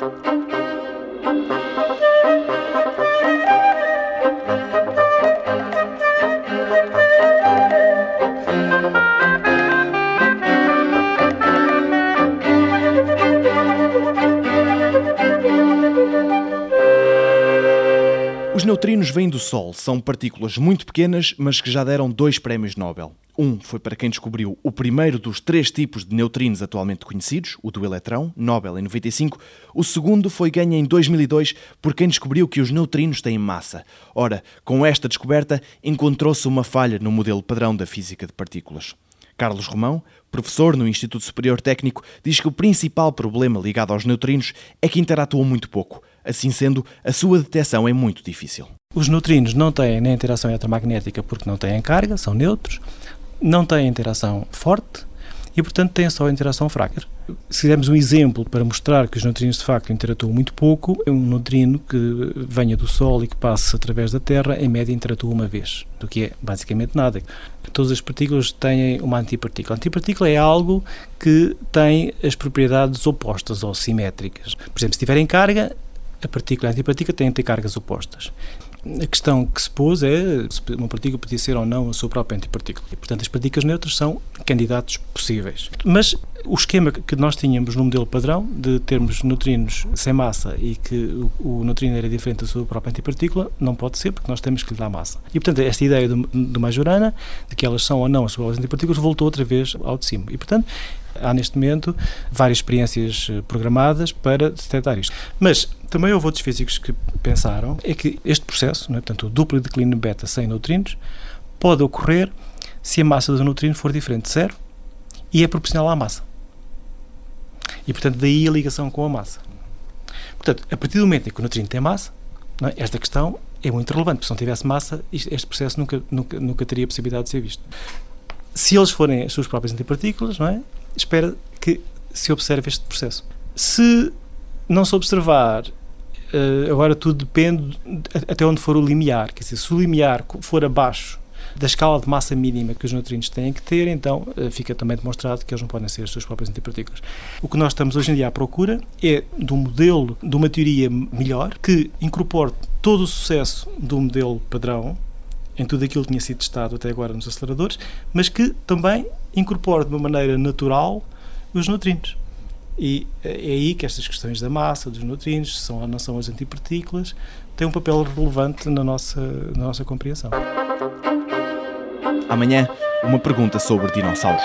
Os neutrinos vêm do Sol, são partículas muito pequenas, mas que já deram dois prémios Nobel. Um foi para quem descobriu o primeiro dos três tipos de neutrinos atualmente conhecidos, o do eletrão, Nobel em 95. O segundo foi ganho em 2002 por quem descobriu que os neutrinos têm massa. Ora, com esta descoberta, encontrou-se uma falha no modelo padrão da física de partículas. Carlos Romão, professor no Instituto Superior Técnico, diz que o principal problema ligado aos neutrinos é que interatuam muito pouco. Assim sendo, a sua detecção é muito difícil. Os neutrinos não têm nem interação eletromagnética porque não têm carga, são neutros, não têm interação forte e, portanto, têm só interação fraca. Se quisermos um exemplo para mostrar que os neutrinos de facto interatuam muito pouco, é um neutrino que venha do Sol e que passe através da Terra, em média interatua uma vez, do que é basicamente nada. Todas as partículas têm uma antipartícula. A antipartícula é algo que tem as propriedades opostas ou simétricas. Por exemplo, se tiverem carga, a partícula e a antipartícula têm de ter cargas opostas. A questão que se pôs é se uma partícula podia ser ou não a sua própria antipartícula. E, portanto, as partículas neutras são candidatos possíveis. Mas o esquema que nós tínhamos no modelo padrão, de termos neutrinos sem massa e que o, o neutrino era diferente da sua própria antipartícula, não pode ser, porque nós temos que lhe dar massa. E, portanto, esta ideia do, do Majorana, de que elas são ou não as suas antipartículas, voltou outra vez ao de cima. E, portanto, há neste momento várias experiências eh, programadas para detectar isto. Mas também houve outros físicos que pensaram é que este processo, é? portanto, o duplo declínio beta sem neutrinos, pode ocorrer se a massa do neutrino for diferente de zero e é proporcional à massa. E, portanto, daí a ligação com a massa. Portanto, a partir do momento em que o neutrino tem massa, é? esta questão é muito relevante, porque se não tivesse massa, este processo nunca, nunca, nunca teria possibilidade de ser visto. Se eles forem as suas próprias antipartículas, não é? Espera que se observe este processo. Se não se observar, uh, agora tudo depende até onde for o limiar. Quer dizer, se o limiar for abaixo da escala de massa mínima que os neutrinos têm que ter, então uh, fica também demonstrado que eles não podem ser as suas próprias antipartículas. O que nós estamos hoje em dia à procura é de um modelo, de uma teoria melhor, que incorpore todo o sucesso do modelo padrão, em tudo aquilo que tinha sido testado até agora nos aceleradores, mas que também incorpore de uma maneira natural os neutrinos. E é aí que estas questões da massa, dos neutrinos, são ou não são as antipartículas, têm um papel relevante na nossa, na nossa compreensão. Amanhã, uma pergunta sobre dinossauros.